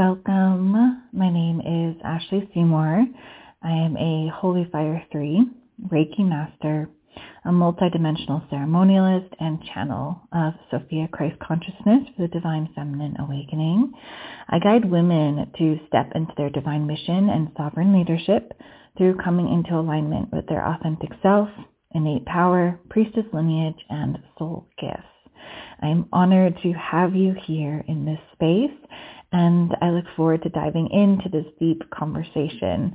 Welcome. My name is Ashley Seymour. I am a Holy Fire 3 Reiki Master, a multidimensional ceremonialist and channel of Sophia Christ Consciousness for the Divine Feminine Awakening. I guide women to step into their divine mission and sovereign leadership through coming into alignment with their authentic self, innate power, priestess lineage, and soul gifts. I am honored to have you here in this space, and I look forward to diving into this deep conversation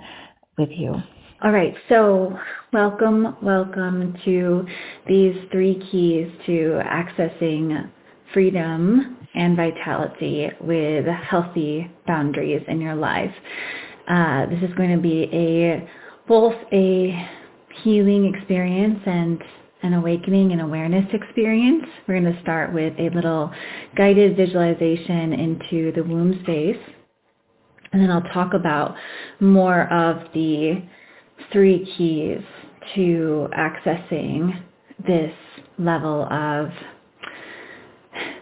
with you. All right, so welcome, welcome to these three keys to accessing freedom and vitality with healthy boundaries in your life. Uh, this is going to be a both a healing experience and an awakening and awareness experience. We're going to start with a little guided visualization into the womb space. And then I'll talk about more of the three keys to accessing this level of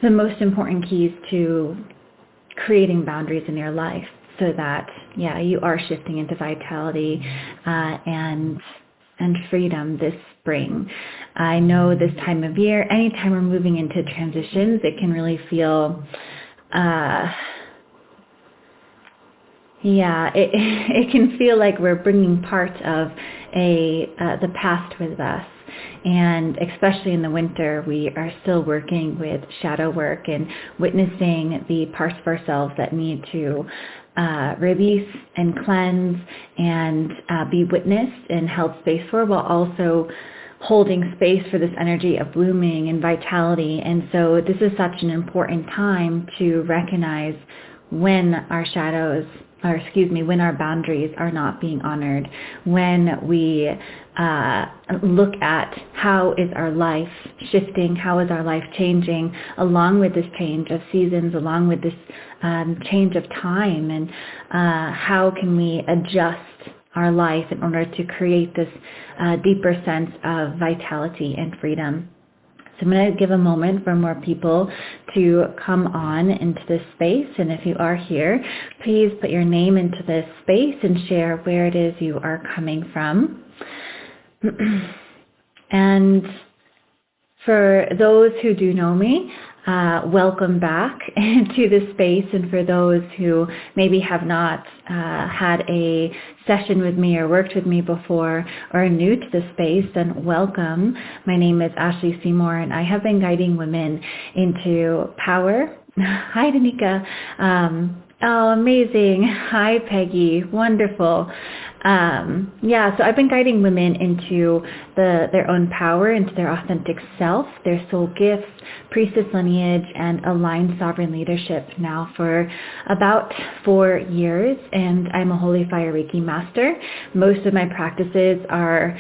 the most important keys to creating boundaries in your life so that yeah you are shifting into vitality uh, and and freedom this spring. I know this time of year, anytime we're moving into transitions, it can really feel, uh, yeah, it, it can feel like we're bringing part of a uh, the past with us. And especially in the winter, we are still working with shadow work and witnessing the parts of ourselves that need to uh, release and cleanse and uh, be witnessed and held space for while also holding space for this energy of blooming and vitality. And so this is such an important time to recognize when our shadows or excuse me, when our boundaries are not being honored, when we uh, look at how is our life shifting, how is our life changing along with this change of seasons, along with this um, change of time, and uh, how can we adjust our life in order to create this uh, deeper sense of vitality and freedom. So I'm going to give a moment for more people to come on into this space. And if you are here, please put your name into this space and share where it is you are coming from. and for those who do know me, uh, welcome back to the space. And for those who maybe have not uh, had a session with me or worked with me before or are new to the space, then welcome. My name is Ashley Seymour and I have been guiding women into power. Hi, Danica. Um, oh, amazing. Hi, Peggy. Wonderful um, yeah, so I've been guiding women into the, their own power, into their authentic self, their soul gifts, priestess lineage, and aligned sovereign leadership now for about four years. And I'm a Holy Fire Reiki master. Most of my practices are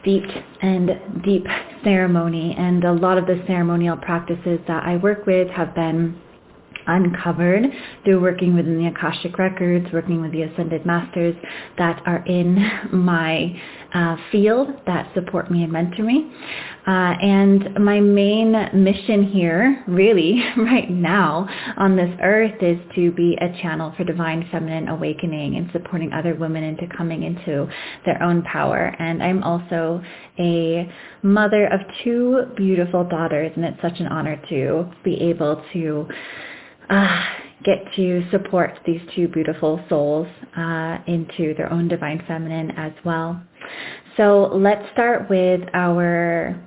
steeped in deep ceremony, and a lot of the ceremonial practices that I work with have been uncovered through working within the Akashic Records, working with the Ascended Masters that are in my uh, field that support me and mentor me. Uh, and my main mission here, really, right now on this earth is to be a channel for divine feminine awakening and supporting other women into coming into their own power. And I'm also a mother of two beautiful daughters, and it's such an honor to be able to uh, get to support these two beautiful souls uh, into their own divine feminine as well. So let's start with our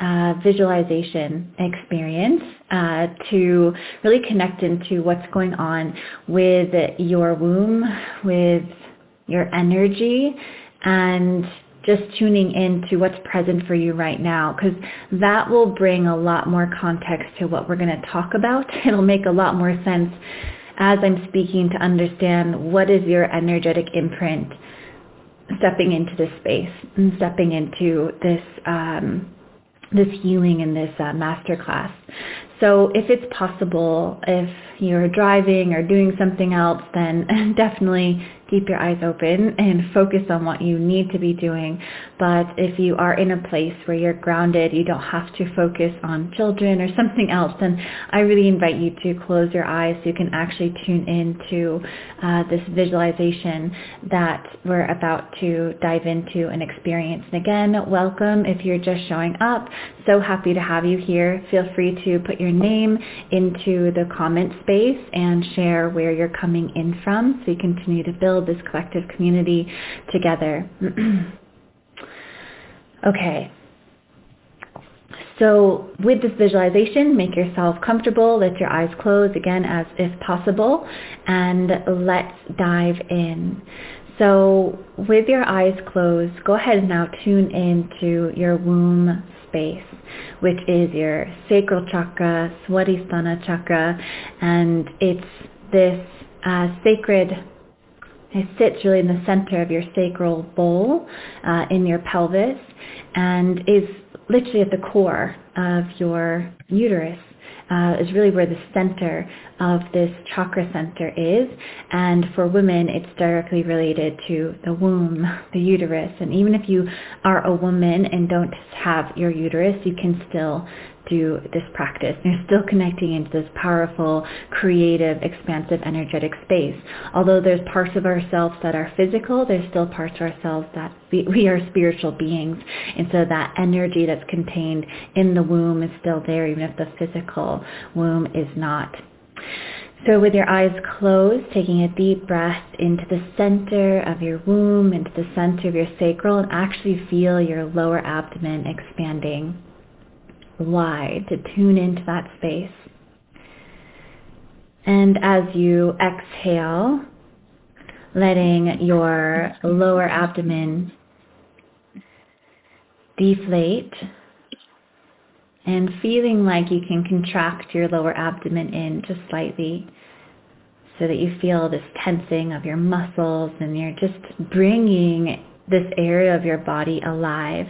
uh, visualization experience uh, to really connect into what's going on with your womb, with your energy, and just tuning in to what's present for you right now because that will bring a lot more context to what we're going to talk about. It'll make a lot more sense as I'm speaking to understand what is your energetic imprint stepping into this space and stepping into this um, this healing in this uh, master class. So if it's possible, if you're driving or doing something else, then definitely keep your eyes open and focus on what you need to be doing. But if you are in a place where you're grounded, you don't have to focus on children or something else, then I really invite you to close your eyes so you can actually tune into uh, this visualization that we're about to dive into and experience. And again, welcome if you're just showing up. So happy to have you here. Feel free to put your name into the comment space and share where you're coming in from so you continue to build build this collective community together. okay. So with this visualization, make yourself comfortable. Let your eyes close again as if possible. And let's dive in. So with your eyes closed, go ahead and now tune into your womb space, which is your sacral chakra, Swadhisthana chakra, and it's this uh, sacred it sits really in the center of your sacral bowl uh, in your pelvis and is literally at the core of your uterus. Uh, is really where the center of this chakra center is. And for women, it's directly related to the womb, the uterus. And even if you are a woman and don't have your uterus, you can still do this practice. You're still connecting into this powerful, creative, expansive, energetic space. Although there's parts of ourselves that are physical, there's still parts of ourselves that we, we are spiritual beings. And so that energy that's contained in the womb is still there, even if the physical womb is not. So with your eyes closed, taking a deep breath into the center of your womb, into the center of your sacral, and actually feel your lower abdomen expanding wide to tune into that space. And as you exhale, letting your lower abdomen deflate and feeling like you can contract your lower abdomen in just slightly so that you feel this tensing of your muscles and you're just bringing this area of your body alive,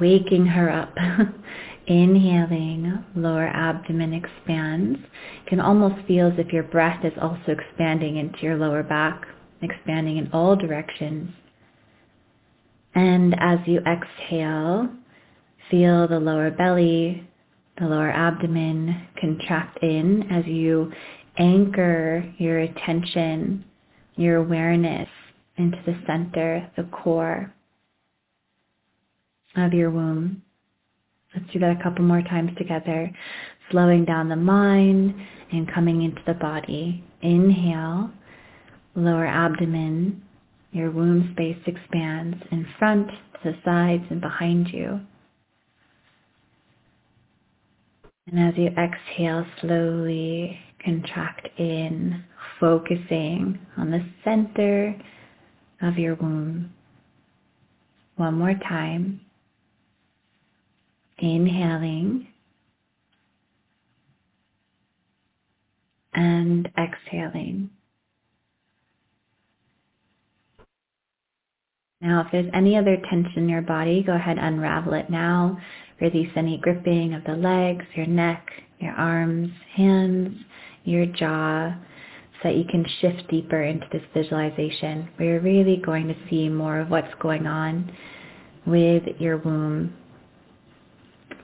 waking her up Inhaling, lower abdomen expands. You can almost feel as if your breath is also expanding into your lower back, expanding in all directions. And as you exhale, feel the lower belly, the lower abdomen contract in as you anchor your attention, your awareness into the center, the core of your womb. Let's do that a couple more times together. Slowing down the mind and coming into the body. Inhale, lower abdomen, your womb space expands in front, to the sides, and behind you. And as you exhale, slowly contract in, focusing on the center of your womb. One more time. Inhaling and exhaling. Now, if there's any other tension in your body, go ahead and unravel it now. Release any gripping of the legs, your neck, your arms, hands, your jaw, so that you can shift deeper into this visualization where you're really going to see more of what's going on with your womb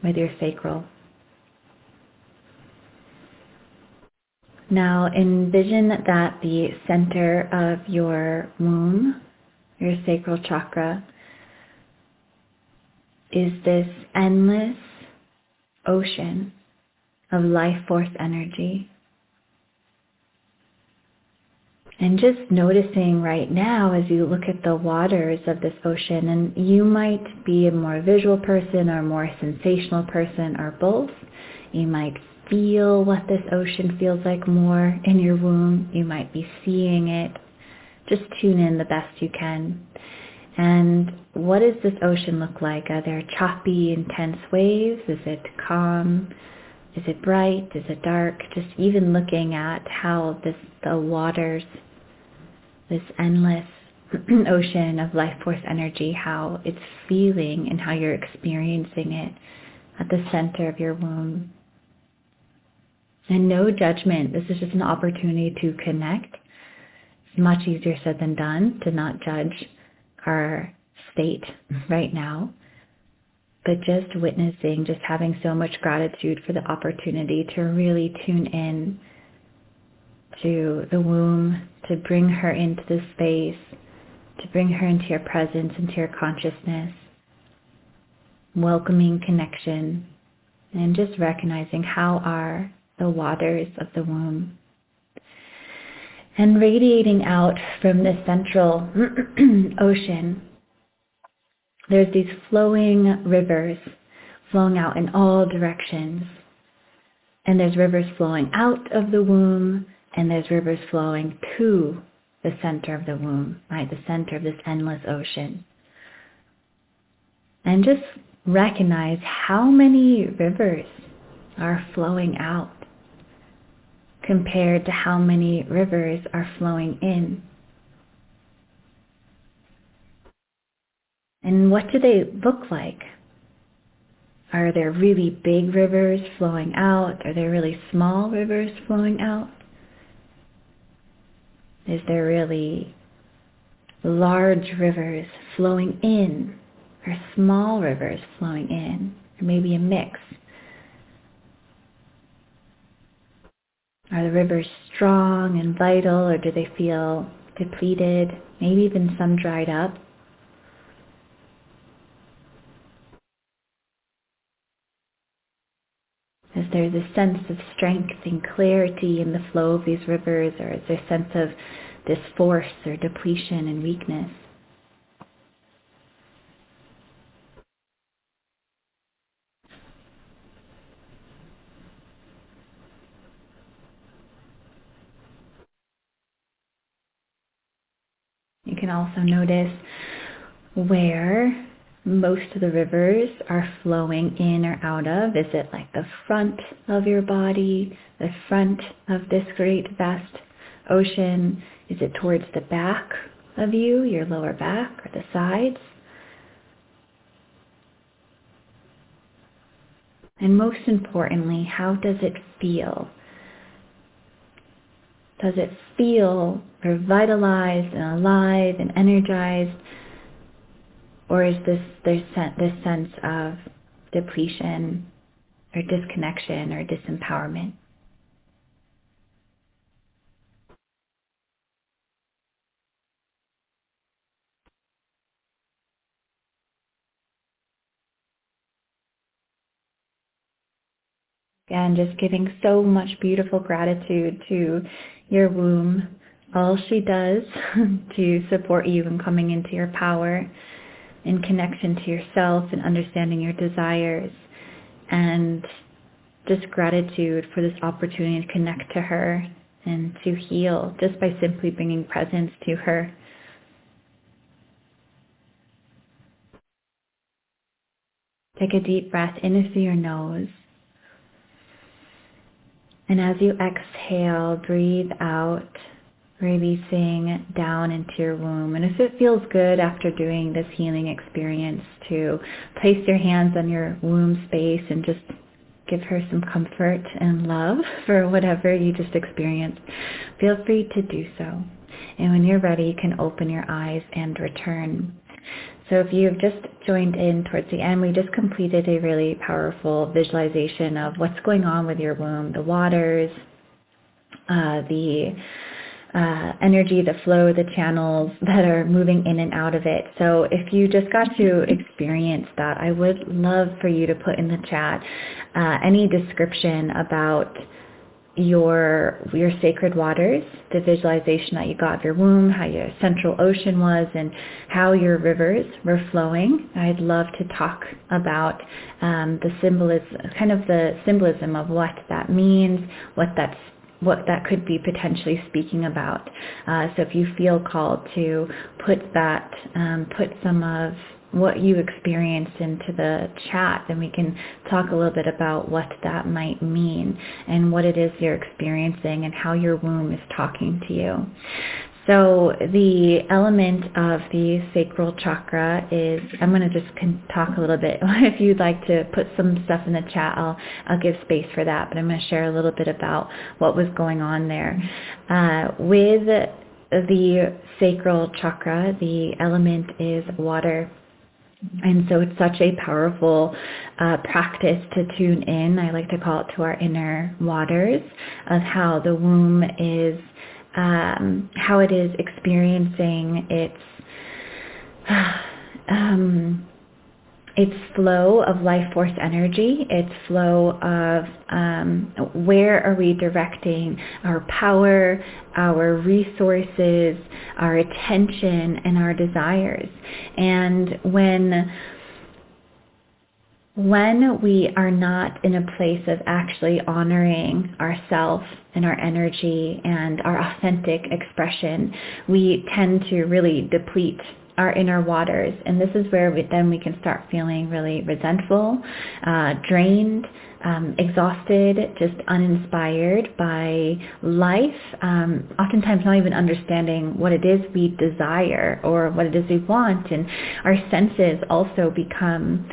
with your sacral. Now envision that the center of your womb, your sacral chakra, is this endless ocean of life force energy And just noticing right now as you look at the waters of this ocean, and you might be a more visual person or more sensational person or both. You might feel what this ocean feels like more in your womb. You might be seeing it. Just tune in the best you can. And what does this ocean look like? Are there choppy, intense waves? Is it calm? Is it bright? Is it dark? Just even looking at how this, the waters this endless ocean of life force energy, how it's feeling and how you're experiencing it at the center of your womb. And no judgment. This is just an opportunity to connect. It's much easier said than done to not judge our state right now. But just witnessing, just having so much gratitude for the opportunity to really tune in to the womb, to bring her into the space, to bring her into your presence, into your consciousness, welcoming connection, and just recognizing how are the waters of the womb. And radiating out from the central ocean, there's these flowing rivers flowing out in all directions. And there's rivers flowing out of the womb, and there's rivers flowing to the center of the womb, right? The center of this endless ocean. And just recognize how many rivers are flowing out compared to how many rivers are flowing in. And what do they look like? Are there really big rivers flowing out? Are there really small rivers flowing out? Is there really large rivers flowing in or small rivers flowing in or maybe a mix? Are the rivers strong and vital or do they feel depleted, maybe even some dried up? Is there this sense of strength and clarity in the flow of these rivers or is there a sense of this force or depletion and weakness? You can also notice where most of the rivers are flowing in or out of. Is it like the front of your body, the front of this great vast ocean? Is it towards the back of you, your lower back, or the sides? And most importantly, how does it feel? Does it feel revitalized and alive and energized? Or is this this, sense of depletion or disconnection or disempowerment? Again, just giving so much beautiful gratitude to your womb, all she does to support you in coming into your power, in connection to yourself and understanding your desires, and just gratitude for this opportunity to connect to her and to heal just by simply bringing presence to her. Take a deep breath in through your nose. And as you exhale, breathe out, releasing down into your womb. And if it feels good after doing this healing experience to place your hands on your womb space and just give her some comfort and love for whatever you just experienced, feel free to do so. And when you're ready, you can open your eyes and return. So if you've just joined in towards the end, we just completed a really powerful visualization of what's going on with your womb, the waters, uh, the uh, energy, the flow, the channels that are moving in and out of it. So if you just got to experience that, I would love for you to put in the chat uh, any description about your your sacred waters, the visualization that you got of your womb, how your central ocean was, and how your rivers were flowing. I'd love to talk about um, the symbolism, kind of the symbolism of what that means, what that's what that could be potentially speaking about. Uh, so if you feel called to put that, um, put some of what you experienced into the chat, then we can talk a little bit about what that might mean and what it is you're experiencing and how your womb is talking to you. So the element of the sacral chakra is, I'm going to just talk a little bit. If you'd like to put some stuff in the chat, I'll, I'll give space for that, but I'm going to share a little bit about what was going on there. Uh, with the sacral chakra, the element is water. And so it's such a powerful uh, practice to tune in. I like to call it to our inner waters of how the womb is, um, how it is experiencing its um, its flow of life force energy, its flow of um, where are we directing our power, our resources, our attention, and our desires. And when when we are not in a place of actually honoring ourself and our energy and our authentic expression, we tend to really deplete our inner waters. And this is where we, then we can start feeling really resentful, uh, drained, um, exhausted, just uninspired by life, um, oftentimes not even understanding what it is we desire or what it is we want. And our senses also become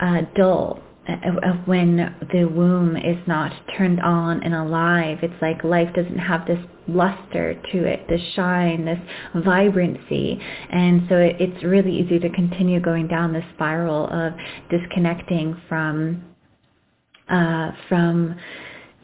uh, dull of when the womb is not turned on and alive. It's like life doesn't have this luster to it, this shine, this vibrancy. And so it, it's really easy to continue going down this spiral of disconnecting from uh, from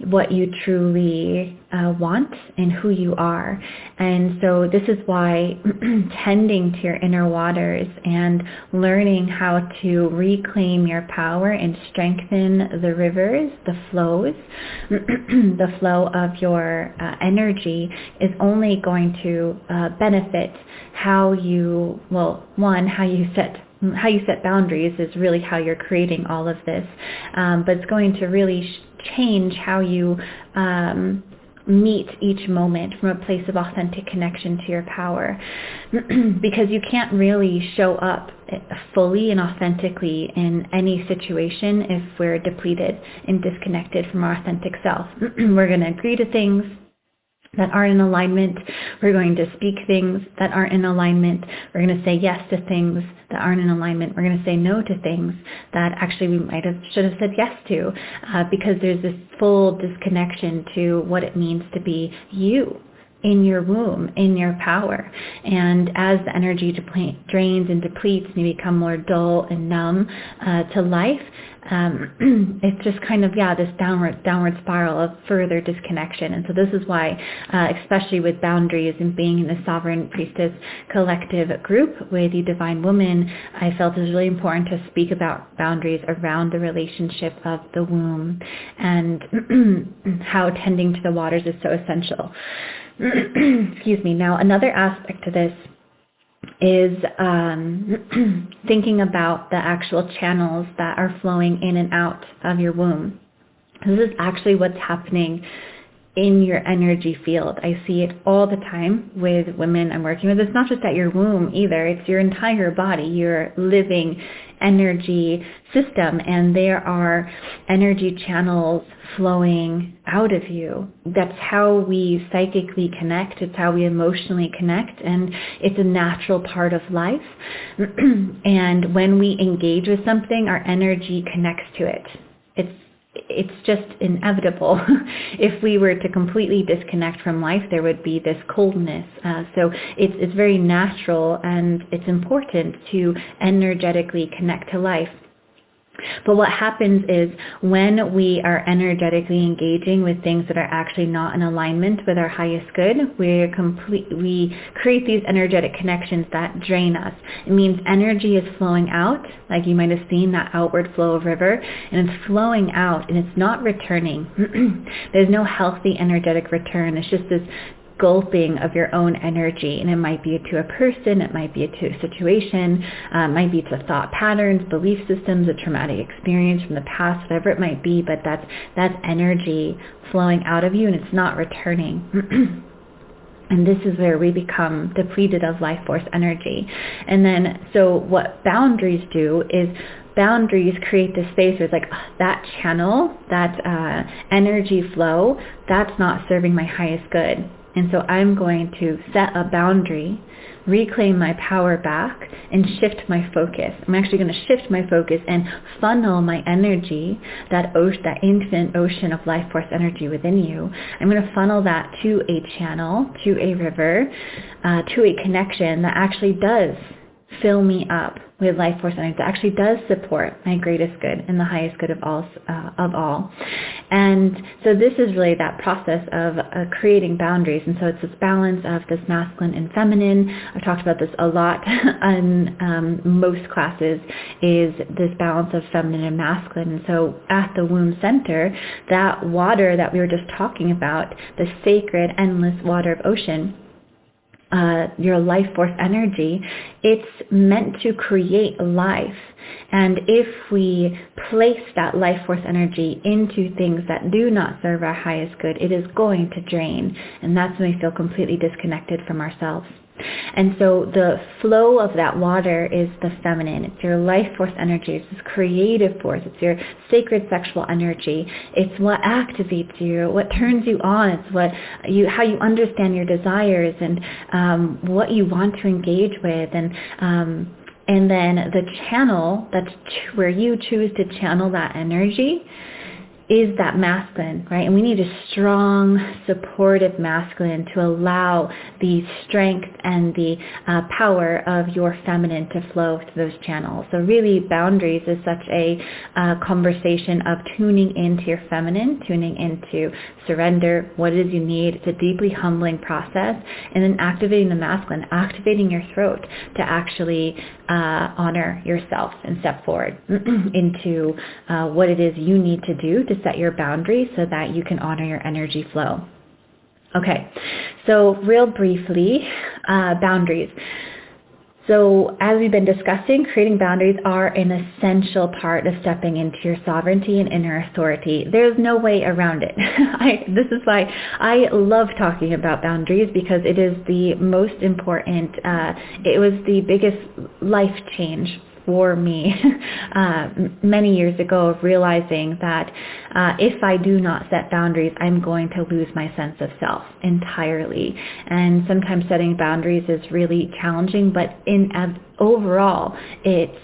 what you truly uh, want and who you are. And so this is why tending to your inner waters and learning how to reclaim your power and strengthen the rivers, the flows, the flow of your uh, energy is only going to uh, benefit how you, well, one, how you set how you set boundaries is really how you're creating all of this. Um, but it's going to really sh- change how you um, meet each moment from a place of authentic connection to your power. because you can't really show up fully and authentically in any situation if we're depleted and disconnected from our authentic self. we're going to agree to things that aren't in alignment. We're going to speak things that aren't in alignment. We're going to say yes to things that aren't in alignment. We're going to say no to things that actually we might have should have said yes to uh, because there's this full disconnection to what it means to be you in your womb, in your power. And as the energy drains and depletes and you become more dull and numb uh, to life, um, it's just kind of yeah this downward downward spiral of further disconnection and so this is why uh, especially with boundaries and being in the sovereign priestess collective group with the divine woman I felt it was really important to speak about boundaries around the relationship of the womb and how tending to the waters is so essential excuse me now another aspect to this is um, thinking about the actual channels that are flowing in and out of your womb. This is actually what's happening in your energy field. I see it all the time with women I'm working with. It's not just at your womb either. It's your entire body, You're living energy system. And there are energy channels flowing out of you. That's how we psychically connect. It's how we emotionally connect. And it's a natural part of life. and when we engage with something, our energy connects to it. It's it's just inevitable. if we were to completely disconnect from life, there would be this coldness. Uh, so it's, it's very natural and it's important to energetically connect to life. But what happens is when we are energetically engaging with things that are actually not in alignment with our highest good, we complete, we create these energetic connections that drain us. It means energy is flowing out, like you might have seen that outward flow of river, and it's flowing out and it's not returning. There's no healthy energetic return. It's just this gulping of your own energy. And it might be to a person, it might be to a situation, it might be to thought patterns, belief systems, a traumatic experience from the past, whatever it might be, but that's, that's energy flowing out of you and it's not returning. And this is where we become depleted of life force energy. And then, so what boundaries do is boundaries create this space where it's like, oh, that channel, that uh, energy flow, that's not serving my highest good And so I'm going to set a boundary reclaim my power back and shift my focus. I'm actually going to shift my focus and funnel my energy, that ocean, that infinite ocean of life force energy within you. I'm going to funnel that to a channel, to a river, uh, to a connection that actually does fill me up with life force energy that actually does support my greatest good and the highest good of all. Uh, of all. And so this is really that process of uh, creating boundaries. And so it's this balance of this masculine and feminine. I've talked about this a lot in um, most classes is this balance of feminine and masculine. And so at the womb center, that water that we were just talking about, the sacred, endless water of ocean, uh, your life force energy, it's meant to create life. And if we place that life force energy into things that do not serve our highest good, it is going to drain. And that's when we feel completely disconnected from ourselves. And so the flow of that water is the feminine. It's your life force energy. It's this creative force. It's your sacred sexual energy. It's what activates you, what turns you on. It's what you, how you understand your desires and um, what you want to engage with. And um, and then the channel that's where you choose to channel that energy is that masculine, right? And we need a strong, supportive masculine to allow the strength and the uh, power of your feminine to flow through those channels. So really boundaries is such a uh, conversation of tuning into your feminine, tuning into surrender, what it is you need. It's a deeply humbling process. And then activating the masculine, activating your throat to actually uh, honor yourself and step forward into uh, what it is you need to do to set your boundaries so that you can honor your energy flow. Okay, so real briefly, uh, boundaries. So as we've been discussing, creating boundaries are an essential part of stepping into your sovereignty and inner authority. There's no way around it. I, this is why I love talking about boundaries because it is the most important, uh, it was the biggest life change for me uh, many years ago of realizing that uh, if I do not set boundaries, I'm going to lose my sense of self entirely. And sometimes setting boundaries is really challenging, but in overall, it's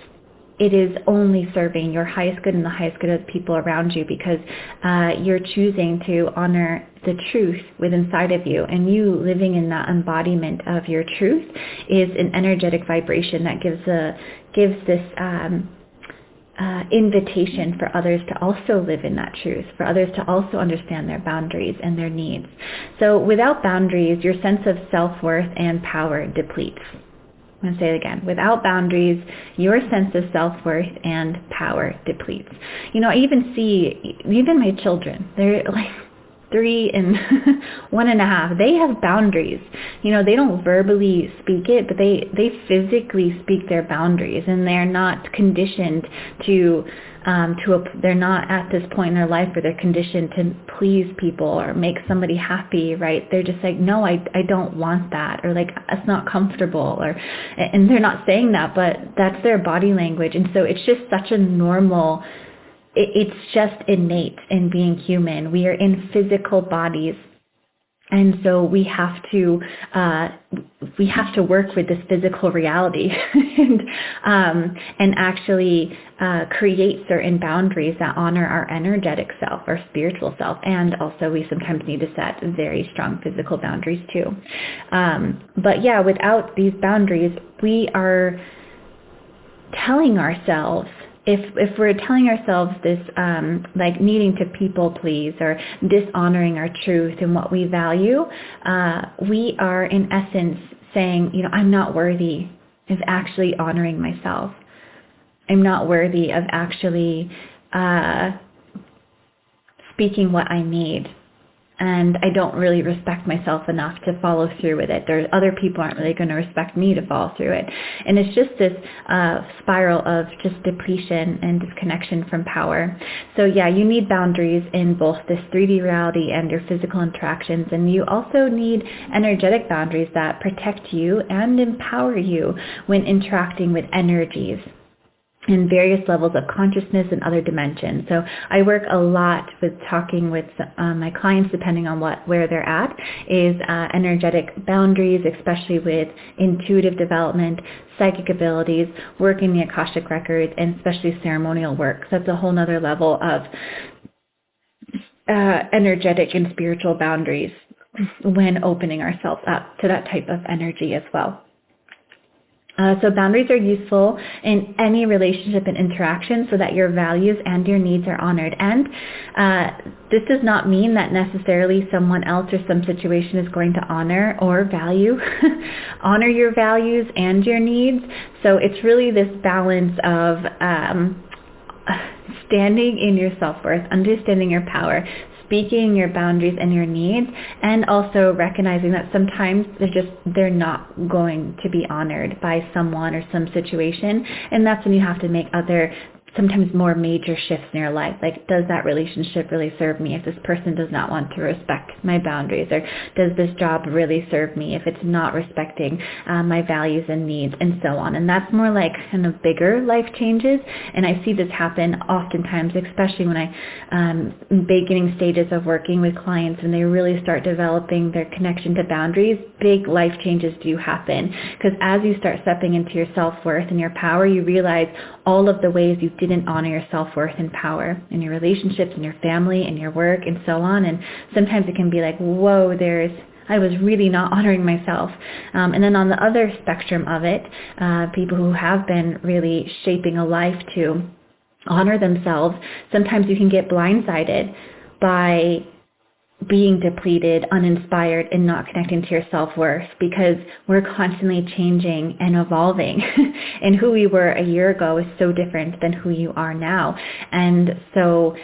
it is only serving your highest good and the highest good of the people around you because uh, you're choosing to honor the truth within inside of you and you living in that embodiment of your truth is an energetic vibration that gives a gives this um, uh, invitation for others to also live in that truth, for others to also understand their boundaries and their needs. So without boundaries, your sense of self-worth and power depletes. I'm going to say it again. Without boundaries, your sense of self-worth and power depletes. You know, I even see, even my children, they're like, three and one and a half, they have boundaries. You know, they don't verbally speak it, but they, they physically speak their boundaries and they're not conditioned to, um, to a, they're not at this point in their life where they're conditioned to please people or make somebody happy, right? They're just like, no, I, I don't want that or like, it's not comfortable or, and they're not saying that, but that's their body language. And so it's just such a normal it's just innate in being human. We are in physical bodies. And so we have to uh, we have to work with this physical reality and um, and actually uh, create certain boundaries that honor our energetic self, our spiritual self, and also we sometimes need to set very strong physical boundaries too. Um, but yeah, without these boundaries, we are telling ourselves if if we're telling ourselves this um, like needing to people please or dishonoring our truth and what we value, uh, we are in essence saying, you know, I'm not worthy of actually honoring myself. I'm not worthy of actually uh, speaking what I need and I don't really respect myself enough to follow through with it. There, other people aren't really going to respect me to follow through it. And it's just this uh, spiral of just depletion and disconnection from power. So yeah, you need boundaries in both this 3D reality and your physical interactions. And you also need energetic boundaries that protect you and empower you when interacting with energies in various levels of consciousness and other dimensions. So I work a lot with talking with uh, my clients, depending on what where they're at, is uh, energetic boundaries, especially with intuitive development, psychic abilities, working the Akashic records, and especially ceremonial work. So that's a whole other level of uh, energetic and spiritual boundaries when opening ourselves up to that type of energy as well. Uh, so boundaries are useful in any relationship and interaction so that your values and your needs are honored. And uh, this does not mean that necessarily someone else or some situation is going to honor or value, honor your values and your needs. So it's really this balance of um, standing in your self-worth, understanding your power, speaking your boundaries and your needs and also recognizing that sometimes they're just they're not going to be honored by someone or some situation and that's when you have to make other sometimes more major shifts in your life. Like, does that relationship really serve me if this person does not want to respect my boundaries? Or does this job really serve me if it's not respecting uh, my values and needs and so on? And that's more like kind of bigger life changes. And I see this happen oftentimes, especially when I, um, beginning stages of working with clients and they really start developing their connection to boundaries, big life changes do happen. Because as you start stepping into your self-worth and your power, you realize all of the ways you didn't honor your self-worth and power in your relationships, and your family, and your work, and so on. And sometimes it can be like, whoa, there's I was really not honoring myself. Um, and then on the other spectrum of it, uh, people who have been really shaping a life to honor themselves, sometimes you can get blindsided by being depleted, uninspired, and not connecting to your self-worth because we're constantly changing and evolving. and who we were a year ago is so different than who you are now. And so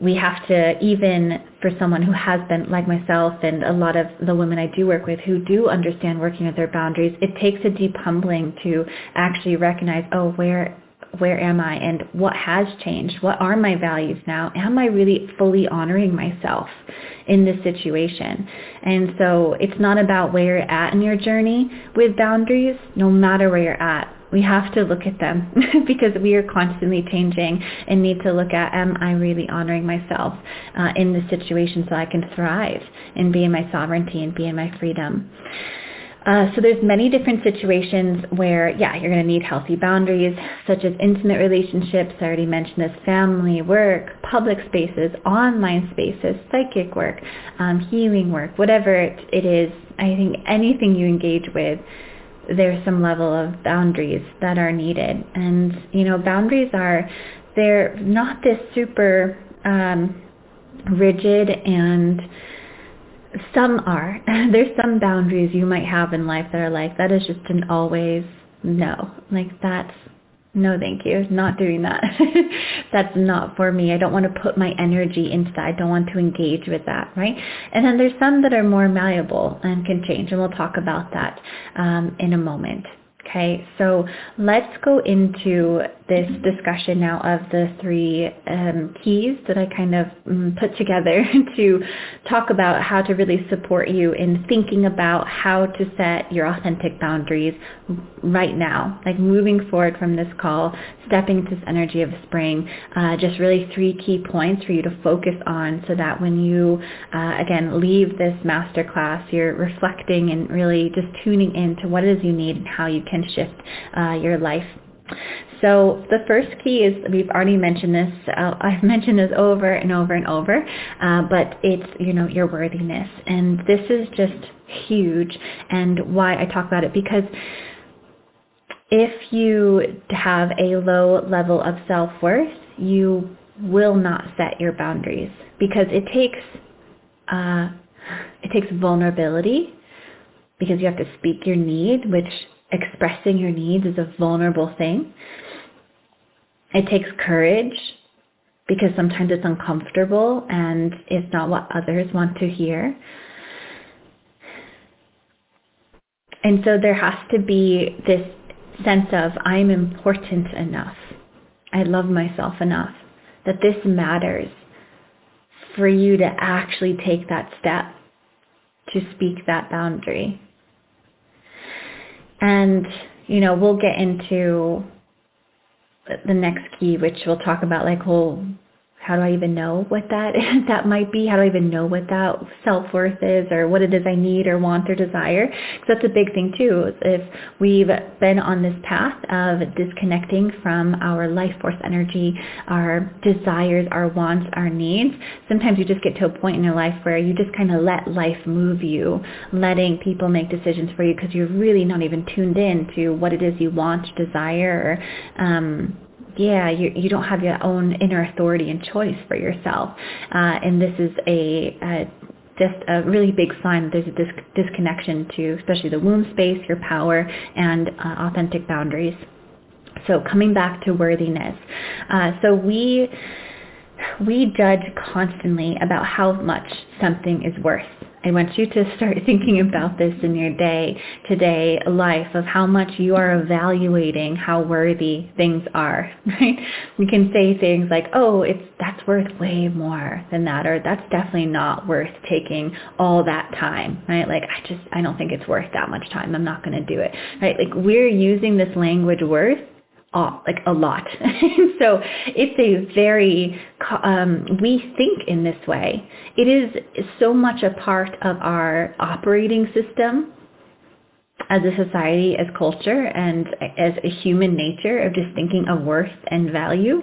we have to, even for someone who has been like myself and a lot of the women I do work with who do understand working with their boundaries, it takes a deep humbling to actually recognize, oh, where where am I and what has changed? What are my values now? Am I really fully honoring myself in this situation? And so it's not about where you're at in your journey with boundaries, no matter where you're at. We have to look at them because we are constantly changing and need to look at, am I really honoring myself uh, in this situation so I can thrive and be in my sovereignty and be in my freedom? Uh, so there's many different situations where, yeah, you're going to need healthy boundaries, such as intimate relationships. I already mentioned this, family, work, public spaces, online spaces, psychic work, um, healing work, whatever it is. I think anything you engage with, there's some level of boundaries that are needed. And, you know, boundaries are, they're not this super um, rigid and some are. There's some boundaries you might have in life that are like, that is just an always no. Like that's, no thank you, not doing that. that's not for me. I don't want to put my energy into that. I don't want to engage with that, right? And then there's some that are more malleable and can change, and we'll talk about that um, in a moment. Okay, so let's go into this discussion now of the three um, keys that I kind of um, put together to talk about how to really support you in thinking about how to set your authentic boundaries right now, like moving forward from this call, stepping into this energy of spring, uh, just really three key points for you to focus on so that when you, uh, again, leave this masterclass, you're reflecting and really just tuning in to what it is you need and how you can shift uh, your life. So the first key is, we've already mentioned this, uh, I've mentioned this over and over and over, uh, but it's, you know, your worthiness. And this is just huge and why I talk about it because if you have a low level of self-worth, you will not set your boundaries because it takes uh, it takes vulnerability because you have to speak your need, which expressing your needs is a vulnerable thing. It takes courage because sometimes it's uncomfortable and it's not what others want to hear. And so there has to be this sense of I'm important enough. I love myself enough that this matters for you to actually take that step to speak that boundary. And, you know, we'll get into the next key, which we'll talk about, like, well, how do I even know what that that might be? How do I even know what that self-worth is or what it is I need or want or desire? Because that's a big thing too. If we've been on this path of disconnecting from our life force energy, our desires, our wants, our needs, sometimes you just get to a point in your life where you just kind of let life move you, letting people make decisions for you because you're really not even tuned in to what it is you want, desire, um, yeah, you, you don't have your own inner authority and choice for yourself. Uh, and this is a, a just a really big sign that there's a dis- disconnection to especially the womb space, your power, and uh, authentic boundaries. So coming back to worthiness. Uh, so we we judge constantly about how much something is worth. I want you to start thinking about this in your day to day life of how much you are evaluating how worthy things are, right? We can say things like, oh, it's, that's worth way more than that, or that's definitely not worth taking all that time, right? Like, I just, I don't think it's worth that much time. I'm not going to do it, right? Like we're using this language worth all, like a lot. so it's a very, um, we think in this way. It is so much a part of our operating system as a society, as culture, and as a human nature of just thinking of worth and value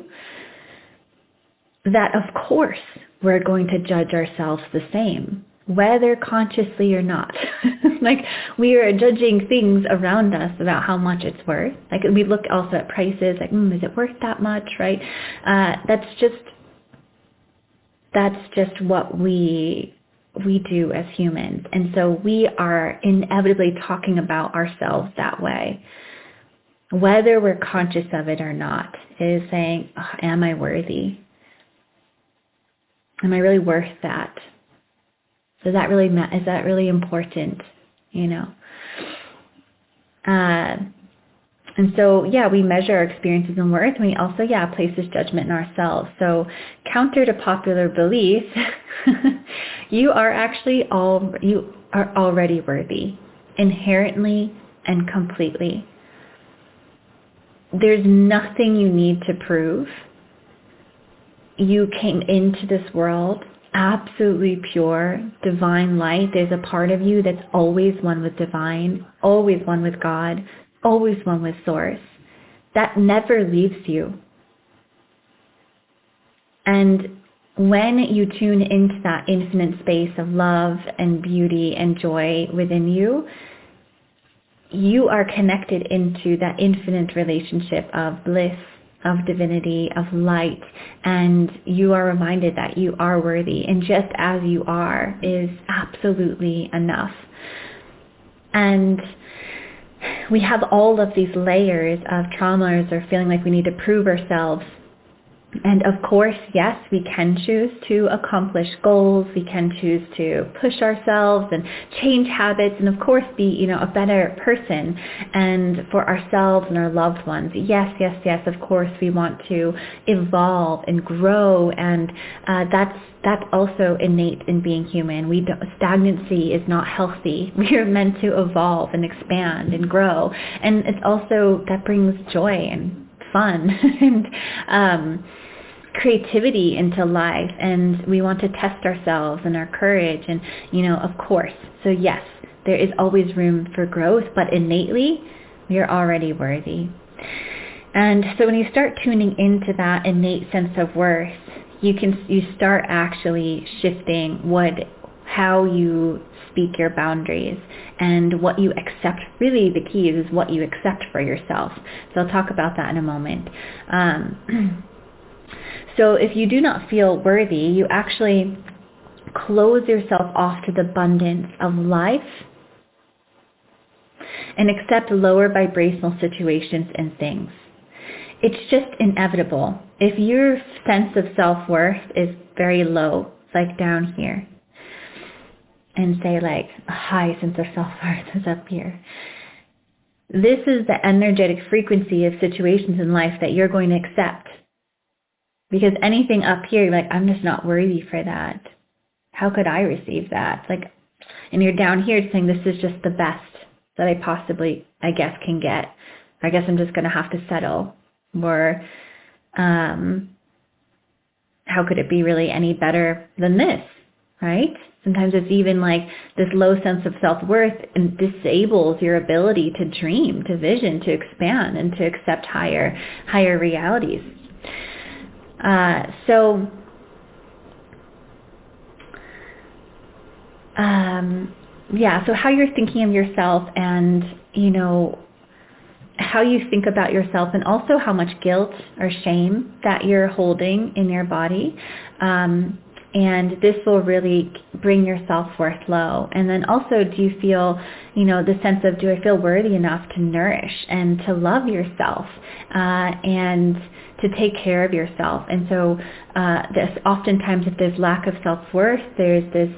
that of course we're going to judge ourselves the same whether consciously or not. like we are judging things around us about how much it's worth. Like we look also at prices, like, mm, is it worth that much, right? Uh, that's just that's just what we we do as humans, and so we are inevitably talking about ourselves that way. Whether we're conscious of it or not, is saying, oh, "Am I worthy? Am I really worth that?" Does that really ma- is that really important? You know. Uh, and so, yeah, we measure our experiences and worth, and we also, yeah, place this judgment in ourselves. So, counter to popular belief, you are actually all you are already worthy, inherently and completely. There's nothing you need to prove. You came into this world absolutely pure, divine light. There's a part of you that's always one with divine, always one with God, always one with source. That never leaves you. And when you tune into that infinite space of love and beauty and joy within you, you are connected into that infinite relationship of bliss, of divinity, of light, and you are reminded that you are worthy and just as you are is absolutely enough. And we have all of these layers of traumas or feeling like we need to prove ourselves and of course, yes, we can choose to accomplish goals. We can choose to push ourselves and change habits and of course be, you know, a better person and for ourselves and our loved ones. Yes, yes, yes, of course we want to evolve and grow and uh, that's that's also innate in being human. We don't, stagnancy is not healthy. We are meant to evolve and expand and grow. And it's also, that brings joy and fun and um, creativity into life and we want to test ourselves and our courage and you know of course so yes there is always room for growth but innately we are already worthy and so when you start tuning into that innate sense of worth you can you start actually shifting what how you speak your boundaries and what you accept. Really, the key is, what you accept for yourself. So I'll talk about that in a moment. Um, So if you do not feel worthy, you actually close yourself off to the abundance of life and accept lower vibrational situations and things. It's just inevitable. If your sense of self-worth is very low, like down here, and say like a high sense of self-worth is up here, this is the energetic frequency of situations in life that you're going to accept because anything up here, like, I'm just not worthy for that. How could I receive that? Like, and you're down here saying this is just the best that I possibly, I guess, can get. I guess I'm just going to have to settle. or um, how could it be really any better than this, right? Sometimes it's even like this low sense of self-worth and disables your ability to dream, to vision, to expand, and to accept higher, higher realities. Uh, so, um, yeah, so how you're thinking of yourself and, you know, how you think about yourself and also how much guilt or shame that you're holding in your body. Um, and this will really bring your self-worth low. And then also, do you feel, you know, the sense of, do I feel worthy enough to nourish and to love yourself uh, and to take care of yourself? And so uh, this, oftentimes if there's lack of self-worth, there's this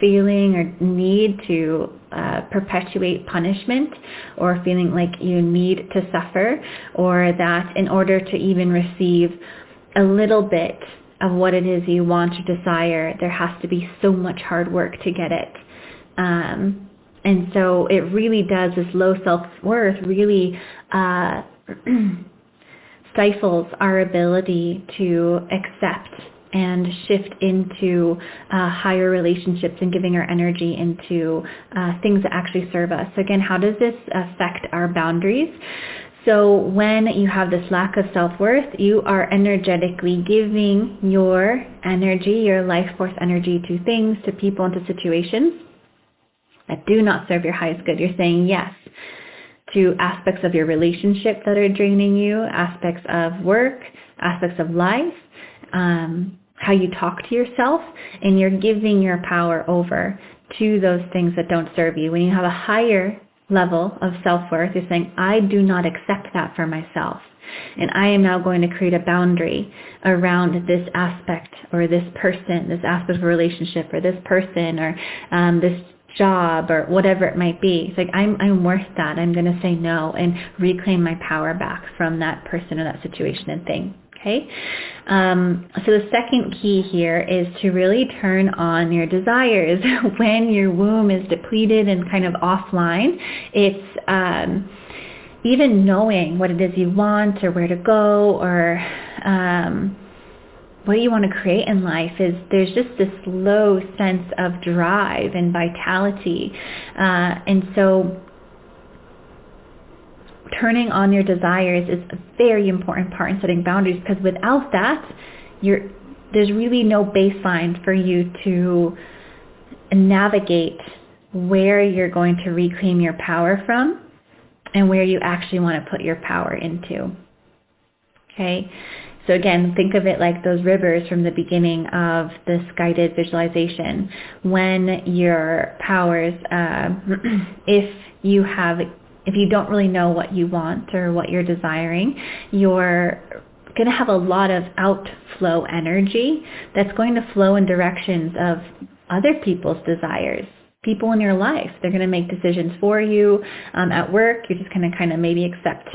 feeling or need to uh, perpetuate punishment or feeling like you need to suffer or that in order to even receive a little bit of what it is you want or desire, there has to be so much hard work to get it. Um, and so it really does, this low self-worth really uh, stifles our ability to accept and shift into uh, higher relationships and giving our energy into uh, things that actually serve us. So again, how does this affect our boundaries? So when you have this lack of self-worth, you are energetically giving your energy, your life force energy to things, to people, and to situations that do not serve your highest good. You're saying yes to aspects of your relationship that are draining you, aspects of work, aspects of life, um, how you talk to yourself, and you're giving your power over to those things that don't serve you. When you have a higher level of self-worth, you're saying, I do not accept that for myself. And I am now going to create a boundary around this aspect or this person, this aspect of a relationship or this person or um, this job or whatever it might be. It's like, I'm, I'm worth that. I'm going to say no and reclaim my power back from that person or that situation and thing. Okay, um, so the second key here is to really turn on your desires when your womb is depleted and kind of offline. It's um, even knowing what it is you want or where to go or um, what you want to create in life is there's just this low sense of drive and vitality. Uh, and so turning on your desires is a very important part in setting boundaries because without that, you're, there's really no baseline for you to navigate where you're going to reclaim your power from and where you actually want to put your power into. Okay? So again, think of it like those rivers from the beginning of this guided visualization. When your powers, uh, if you have if you don't really know what you want or what you're desiring, you're going to have a lot of outflow energy that's going to flow in directions of other people's desires people in your life. They're going to make decisions for you um, at work. You're just going to kind of maybe accept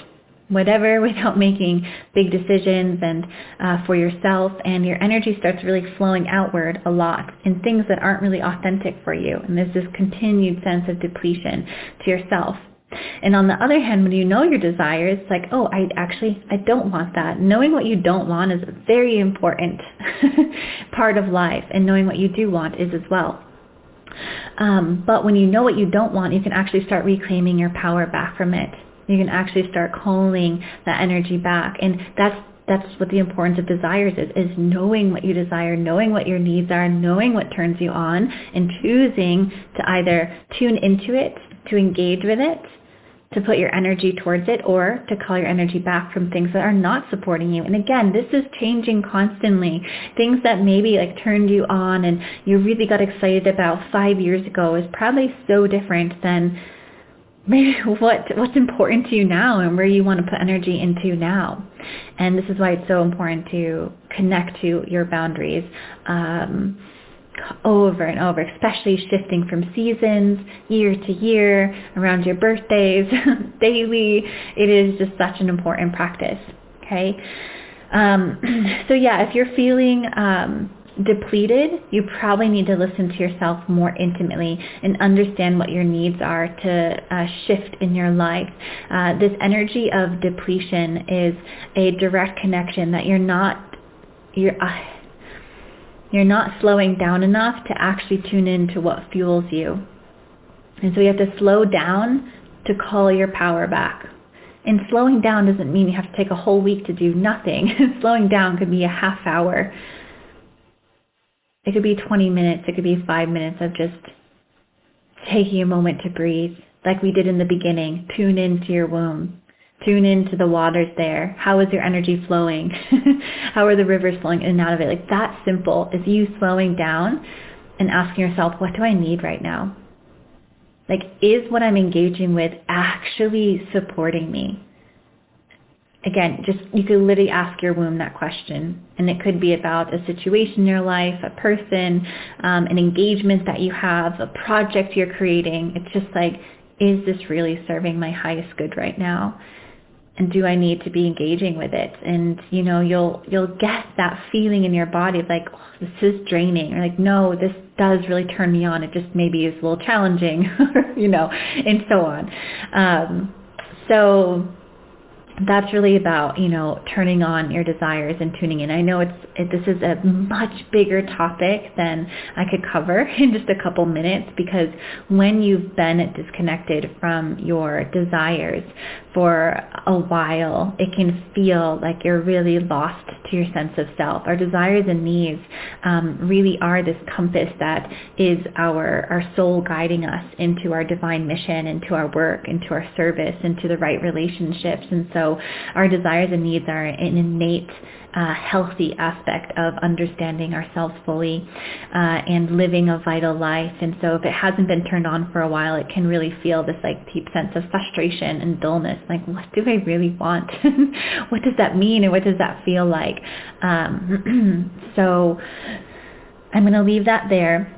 whatever without making big decisions and uh, for yourself and your energy starts really flowing outward a lot in things that aren't really authentic for you and there's this continued sense of depletion to yourself and on the other hand, when you know your desires, it's like, oh, I actually, I don't want that. Knowing what you don't want is a very important part of life, and knowing what you do want is as well. Um, but when you know what you don't want, you can actually start reclaiming your power back from it. You can actually start calling that energy back. And that's that's what the importance of desires is, is knowing what you desire, knowing what your needs are, knowing what turns you on, and choosing to either tune into it, to engage with it, to put your energy towards it or to call your energy back from things that are not supporting you. And again, this is changing constantly. Things that maybe like turned you on and you really got excited about five years ago is probably so different than maybe what what's important to you now and where you want to put energy into now. And this is why it's so important to connect to your boundaries. Um, over and over, especially shifting from seasons, year to year, around your birthdays, daily. It is just such an important practice. Okay. Um, so yeah, if you're feeling um, depleted, you probably need to listen to yourself more intimately and understand what your needs are to uh, shift in your life. Uh, this energy of depletion is a direct connection that you're not you're uh, you're not slowing down enough to actually tune in to what fuels you. And so you have to slow down to call your power back. And slowing down doesn't mean you have to take a whole week to do nothing. slowing down could be a half hour. It could be 20 minutes. It could be five minutes of just taking a moment to breathe, like we did in the beginning. Tune into your womb. Tune into the waters there. How is your energy flowing? How are the rivers flowing in and out of it? Like that simple is you slowing down and asking yourself, what do I need right now? Like, is what I'm engaging with actually supporting me? Again, just you could literally ask your womb that question. And it could be about a situation in your life, a person, um, an engagement that you have, a project you're creating. It's just like, is this really serving my highest good right now? And do I need to be engaging with it? And you know, you'll you'll get that feeling in your body of like oh, this is draining, or like no, this does really turn me on. It just maybe is a little challenging, you know, and so on. Um, so that's really about you know turning on your desires and tuning in. I know it's it, this is a much bigger topic than I could cover in just a couple minutes because when you've been disconnected from your desires for a while, it can feel like you're really lost to your sense of self. Our desires and needs um, really are this compass that is our our soul guiding us into our divine mission, into our work, into our service, into the right relationships, and so our desires and needs are an innate uh, healthy aspect of understanding ourselves fully uh, and living a vital life. And so if it hasn't been turned on for a while, it can really feel this like deep sense of frustration and dullness. Like, what do I really want? what does that mean? And what does that feel like? Um, so I'm going to leave that there.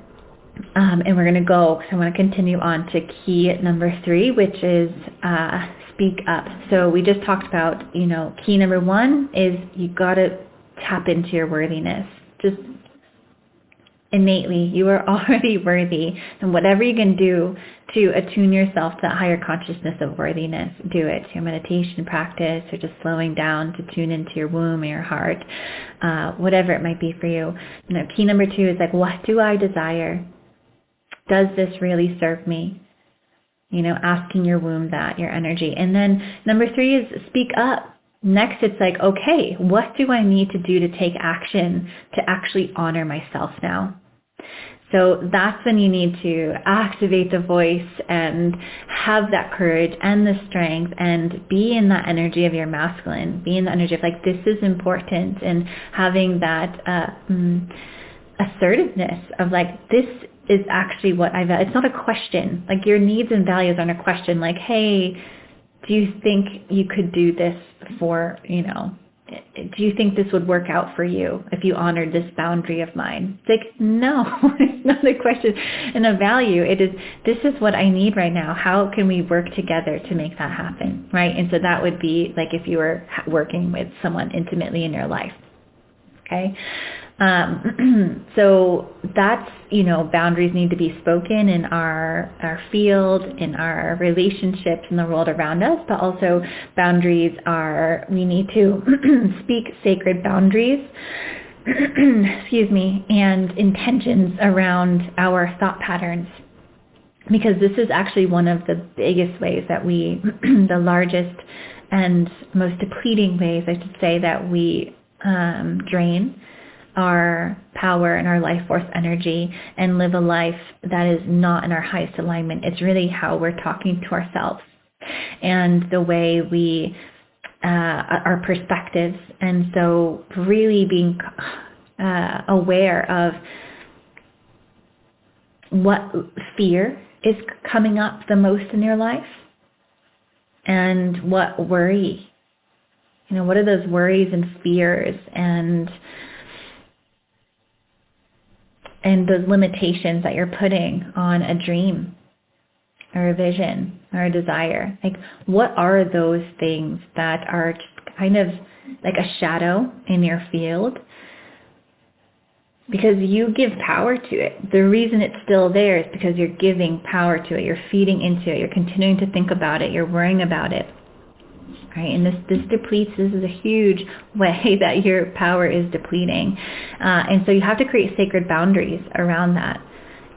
Um, and we're going to go, because I want to continue on to key number three, which is uh, speak up. So we just talked about, you know, key number one is you got to tap into your worthiness. Just innately, you are already worthy. And whatever you can do to attune yourself to that higher consciousness of worthiness, do it. Your meditation practice or just slowing down to tune into your womb or your heart, uh, whatever it might be for you. you know, key number two is like, what do I desire? Does this really serve me? You know, asking your womb that, your energy. And then number three is speak up. Next, it's like, okay, what do I need to do to take action to actually honor myself now? So that's when you need to activate the voice and have that courage and the strength and be in that energy of your masculine, be in the energy of like, this is important and having that uh, mm, assertiveness of like, this is actually what I value. It's not a question. Like your needs and values aren't a question. Like, hey, do you think you could do this for, you know, do you think this would work out for you if you honored this boundary of mine? It's like, no, it's not a question and a value. It is, this is what I need right now. How can we work together to make that happen? Right. And so that would be like if you were working with someone intimately in your life. Okay. Um, so that's, you know, boundaries need to be spoken in our, our field, in our relationships, in the world around us, but also boundaries are, we need to speak sacred boundaries, excuse me, and intentions around our thought patterns. Because this is actually one of the biggest ways that we, the largest and most depleting ways, I should say, that we um, drain our power and our life force energy and live a life that is not in our highest alignment. It's really how we're talking to ourselves and the way we, uh, our perspectives. And so really being uh, aware of what fear is coming up the most in your life and what worry. You know, what are those worries and fears and and the limitations that you're putting on a dream or a vision or a desire. Like what are those things that are kind of like a shadow in your field because you give power to it. The reason it's still there is because you're giving power to it. You're feeding into it. You're continuing to think about it. You're worrying about it. Right? And this, this depletes, this is a huge way that your power is depleting. Uh, and so you have to create sacred boundaries around that.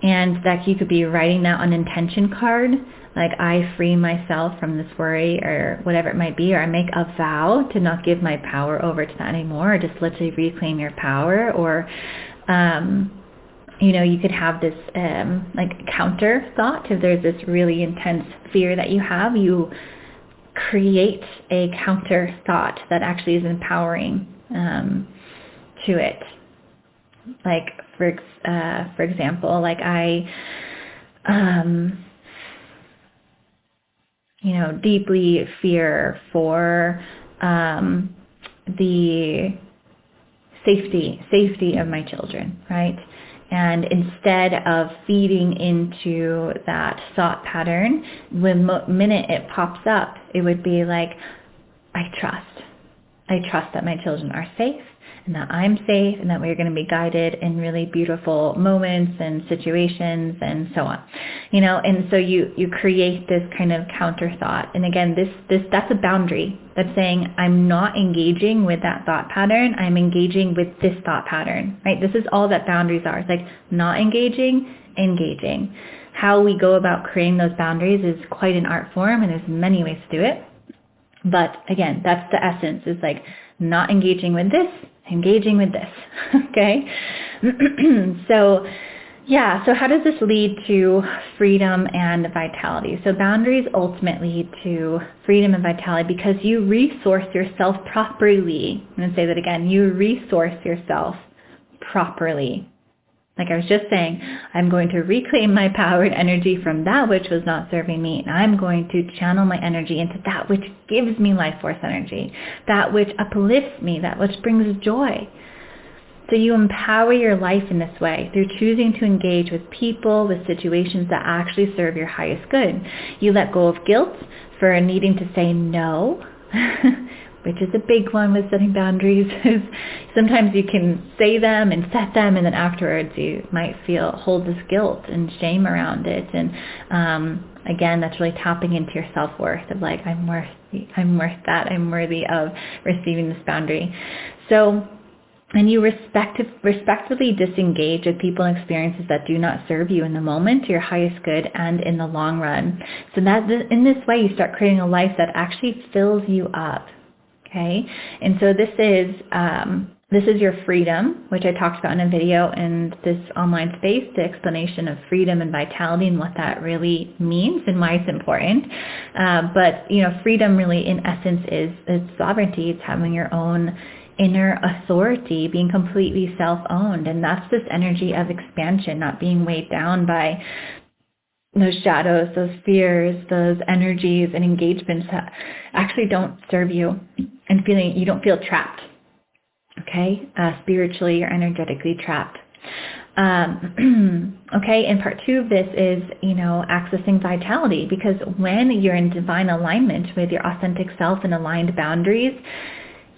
And that you could be writing that on intention card, like I free myself from this worry or whatever it might be, or I make a vow to not give my power over to that anymore, or just literally reclaim your power, or um, you know, you could have this um, like counter thought. If there's this really intense fear that you have, you create a counter thought that actually is empowering um, to it. Like for uh, for example, like I, um, you know, deeply fear for um, the safety safety of my children, right? And instead of feeding into that thought pattern, the minute it pops up, it would be like, I trust. I trust that my children are safe and that I'm safe and that we're going to be guided in really beautiful moments and situations and so on. You know, and so you, you create this kind of counter thought. And again, this, this, that's a boundary that's saying I'm not engaging with that thought pattern. I'm engaging with this thought pattern, right? This is all that boundaries are. It's like not engaging, engaging. How we go about creating those boundaries is quite an art form and there's many ways to do it. But again, that's the essence is like not engaging with this, engaging with this. okay? so yeah, so how does this lead to freedom and vitality? So boundaries ultimately lead to freedom and vitality because you resource yourself properly. I'm going to say that again. You resource yourself properly. Like I was just saying, I'm going to reclaim my power and energy from that which was not serving me, and I'm going to channel my energy into that which gives me life force energy, that which uplifts me, that which brings joy. So you empower your life in this way through choosing to engage with people, with situations that actually serve your highest good. You let go of guilt for needing to say no which is a big one with setting boundaries, is sometimes you can say them and set them and then afterwards you might feel, hold this guilt and shame around it. And um, again, that's really tapping into your self-worth of like, I'm worth, I'm worth that. I'm worthy of receiving this boundary. So and you respect, respectively disengage with people and experiences that do not serve you in the moment, your highest good, and in the long run. So that in this way, you start creating a life that actually fills you up, Okay, and so this is um, this is your freedom, which I talked about in a video in this online space, the explanation of freedom and vitality and what that really means and why it's important. Uh, but you know, freedom really, in essence, is is sovereignty. It's having your own inner authority, being completely self-owned, and that's this energy of expansion, not being weighed down by those shadows, those fears, those energies and engagements that actually don't serve you and feeling you don't feel trapped. Okay, uh, spiritually or energetically trapped. Um, okay, and part two of this is, you know, accessing vitality because when you're in divine alignment with your authentic self and aligned boundaries,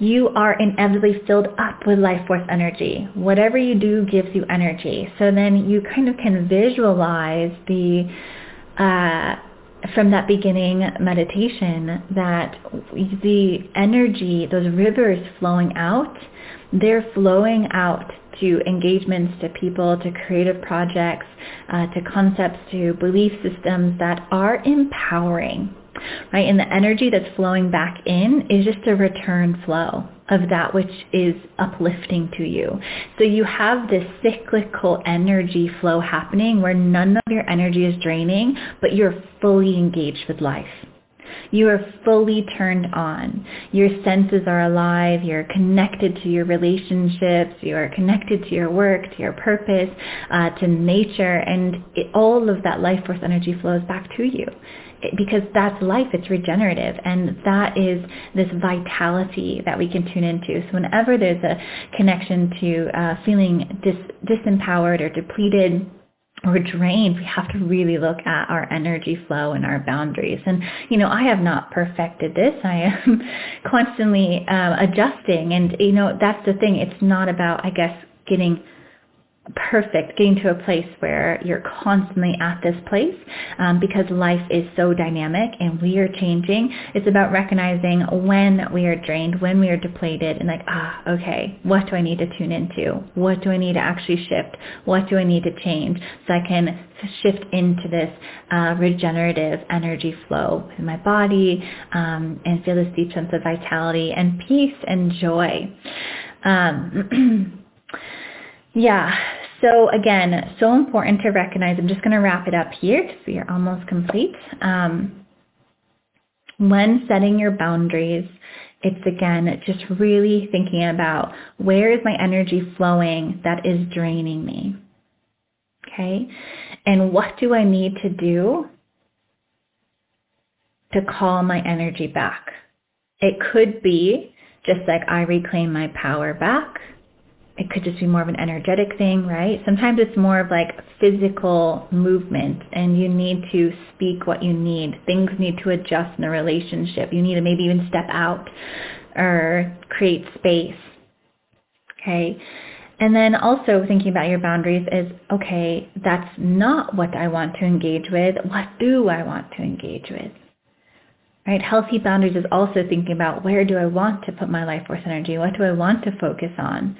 you are inevitably filled up with life force energy. Whatever you do gives you energy. So then you kind of can visualize the, uh, from that beginning meditation that the energy, those rivers flowing out, they're flowing out to engagements, to people, to creative projects, uh, to concepts, to belief systems that are empowering right? And the energy that's flowing back in is just a return flow of that which is uplifting to you. So you have this cyclical energy flow happening where none of your energy is draining, but you're fully engaged with life. You are fully turned on. Your senses are alive. You're connected to your relationships. You are connected to your work, to your purpose, uh, to nature, and it, all of that life force energy flows back to you because that's life, it's regenerative, and that is this vitality that we can tune into. So whenever there's a connection to uh, feeling dis- disempowered or depleted, or drained, we have to really look at our energy flow and our boundaries. And, you know, I have not perfected this. I am constantly uh, adjusting. And, you know, that's the thing. It's not about, I guess, getting perfect getting to a place where you're constantly at this place um, because life is so dynamic and we are changing. It's about recognizing when we are drained, when we are depleted, and like, ah, okay, what do I need to tune into? What do I need to actually shift? What do I need to change so I can shift into this uh, regenerative energy flow in my body um, and feel this deep sense of vitality and peace and joy. Um, Yeah. So again, so important to recognize. I'm just going to wrap it up here because we are almost complete. Um, when setting your boundaries, it's again just really thinking about where is my energy flowing that is draining me. Okay. And what do I need to do to call my energy back? It could be just like I reclaim my power back it could just be more of an energetic thing, right? Sometimes it's more of like physical movement and you need to speak what you need. Things need to adjust in the relationship. You need to maybe even step out or create space. Okay. And then also thinking about your boundaries is, okay, that's not what I want to engage with. What do I want to engage with? Right? Healthy boundaries is also thinking about where do I want to put my life force energy? What do I want to focus on?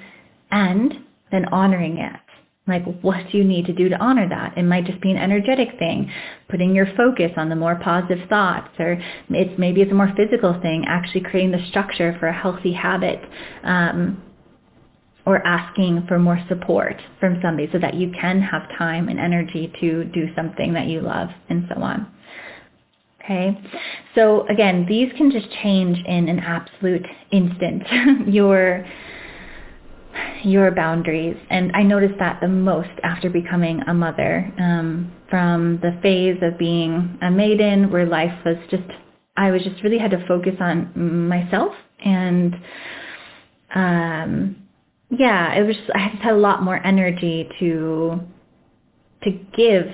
And then honoring it. Like, what do you need to do to honor that? It might just be an energetic thing, putting your focus on the more positive thoughts, or it's maybe it's a more physical thing, actually creating the structure for a healthy habit, um, or asking for more support from somebody so that you can have time and energy to do something that you love, and so on. Okay, so again, these can just change in an absolute instant. your your boundaries. And I noticed that the most after becoming a mother, um, from the phase of being a maiden where life was just, I was just really had to focus on myself and, um, yeah, it was, I just had a lot more energy to, to give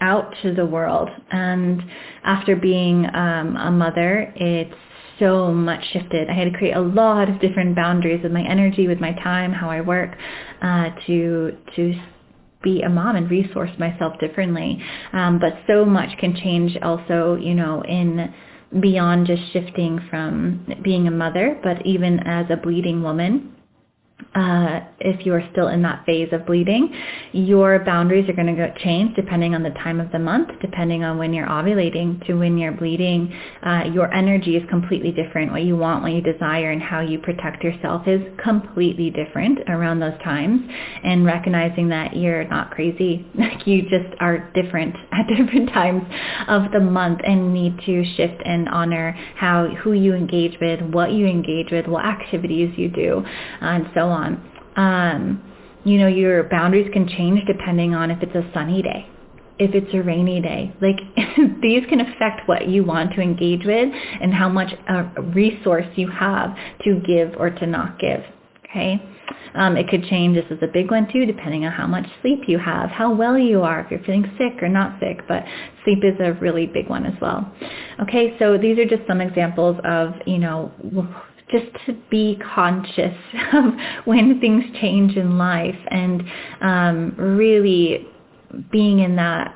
out to the world. And after being um, a mother, it's so much shifted. I had to create a lot of different boundaries with my energy, with my time, how I work, uh, to to be a mom and resource myself differently. Um, but so much can change also, you know, in beyond just shifting from being a mother, but even as a bleeding woman uh, if you are still in that phase of bleeding, your boundaries are going to change depending on the time of the month, depending on when you're ovulating to when you're bleeding. Uh, your energy is completely different. What you want, what you desire, and how you protect yourself is completely different around those times. And recognizing that you're not crazy, like you just are different at different times of the month and need to shift and honor how who you engage with, what you engage with, what activities you do, and so on. Um, you know, your boundaries can change depending on if it's a sunny day, if it's a rainy day. Like these can affect what you want to engage with and how much uh, resource you have to give or to not give. Okay. Um, it could change. This is a big one too, depending on how much sleep you have, how well you are, if you're feeling sick or not sick. But sleep is a really big one as well. Okay, so these are just some examples of you know just to be conscious of when things change in life and um, really being in that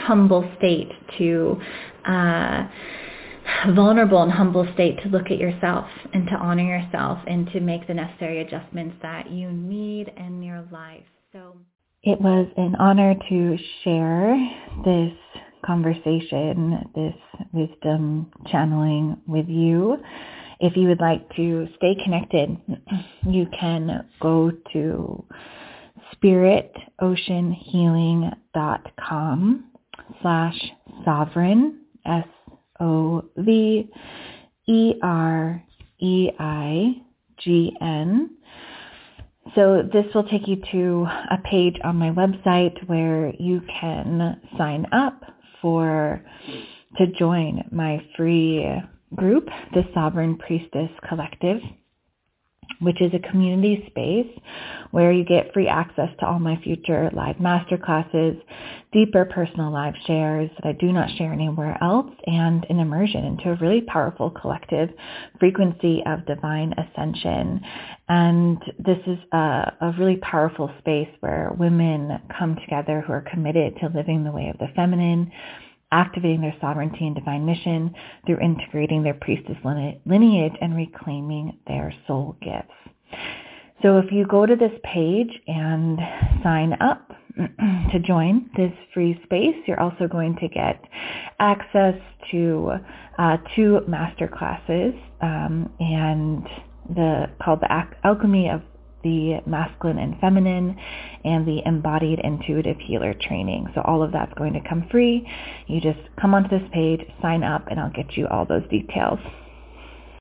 humble state to uh, vulnerable and humble state to look at yourself and to honor yourself and to make the necessary adjustments that you need in your life. So it was an honor to share this conversation, this wisdom channeling with you. If you would like to stay connected, you can go to spiritoceanhealing.com slash sovereign, S-O-V-E-R-E-I-G-N. So this will take you to a page on my website where you can sign up for to join my free group, the Sovereign Priestess Collective. which is a community space where you get free access to all my future live masterclasses, deeper personal live shares that I do not share anywhere else, and an immersion into a really powerful collective frequency of divine ascension. And this is a, a really powerful space where women come together who are committed to living the way of the feminine, activating their sovereignty and divine mission through integrating their priestess lineage and reclaiming their soul gifts. So if you go to this page and sign up to join this free space, you're also going to get access to uh, two master classes um, and the called the Alchemy of the masculine and feminine, and the embodied intuitive healer training. So all of that's going to come free. You just come onto this page, sign up, and I'll get you all those details.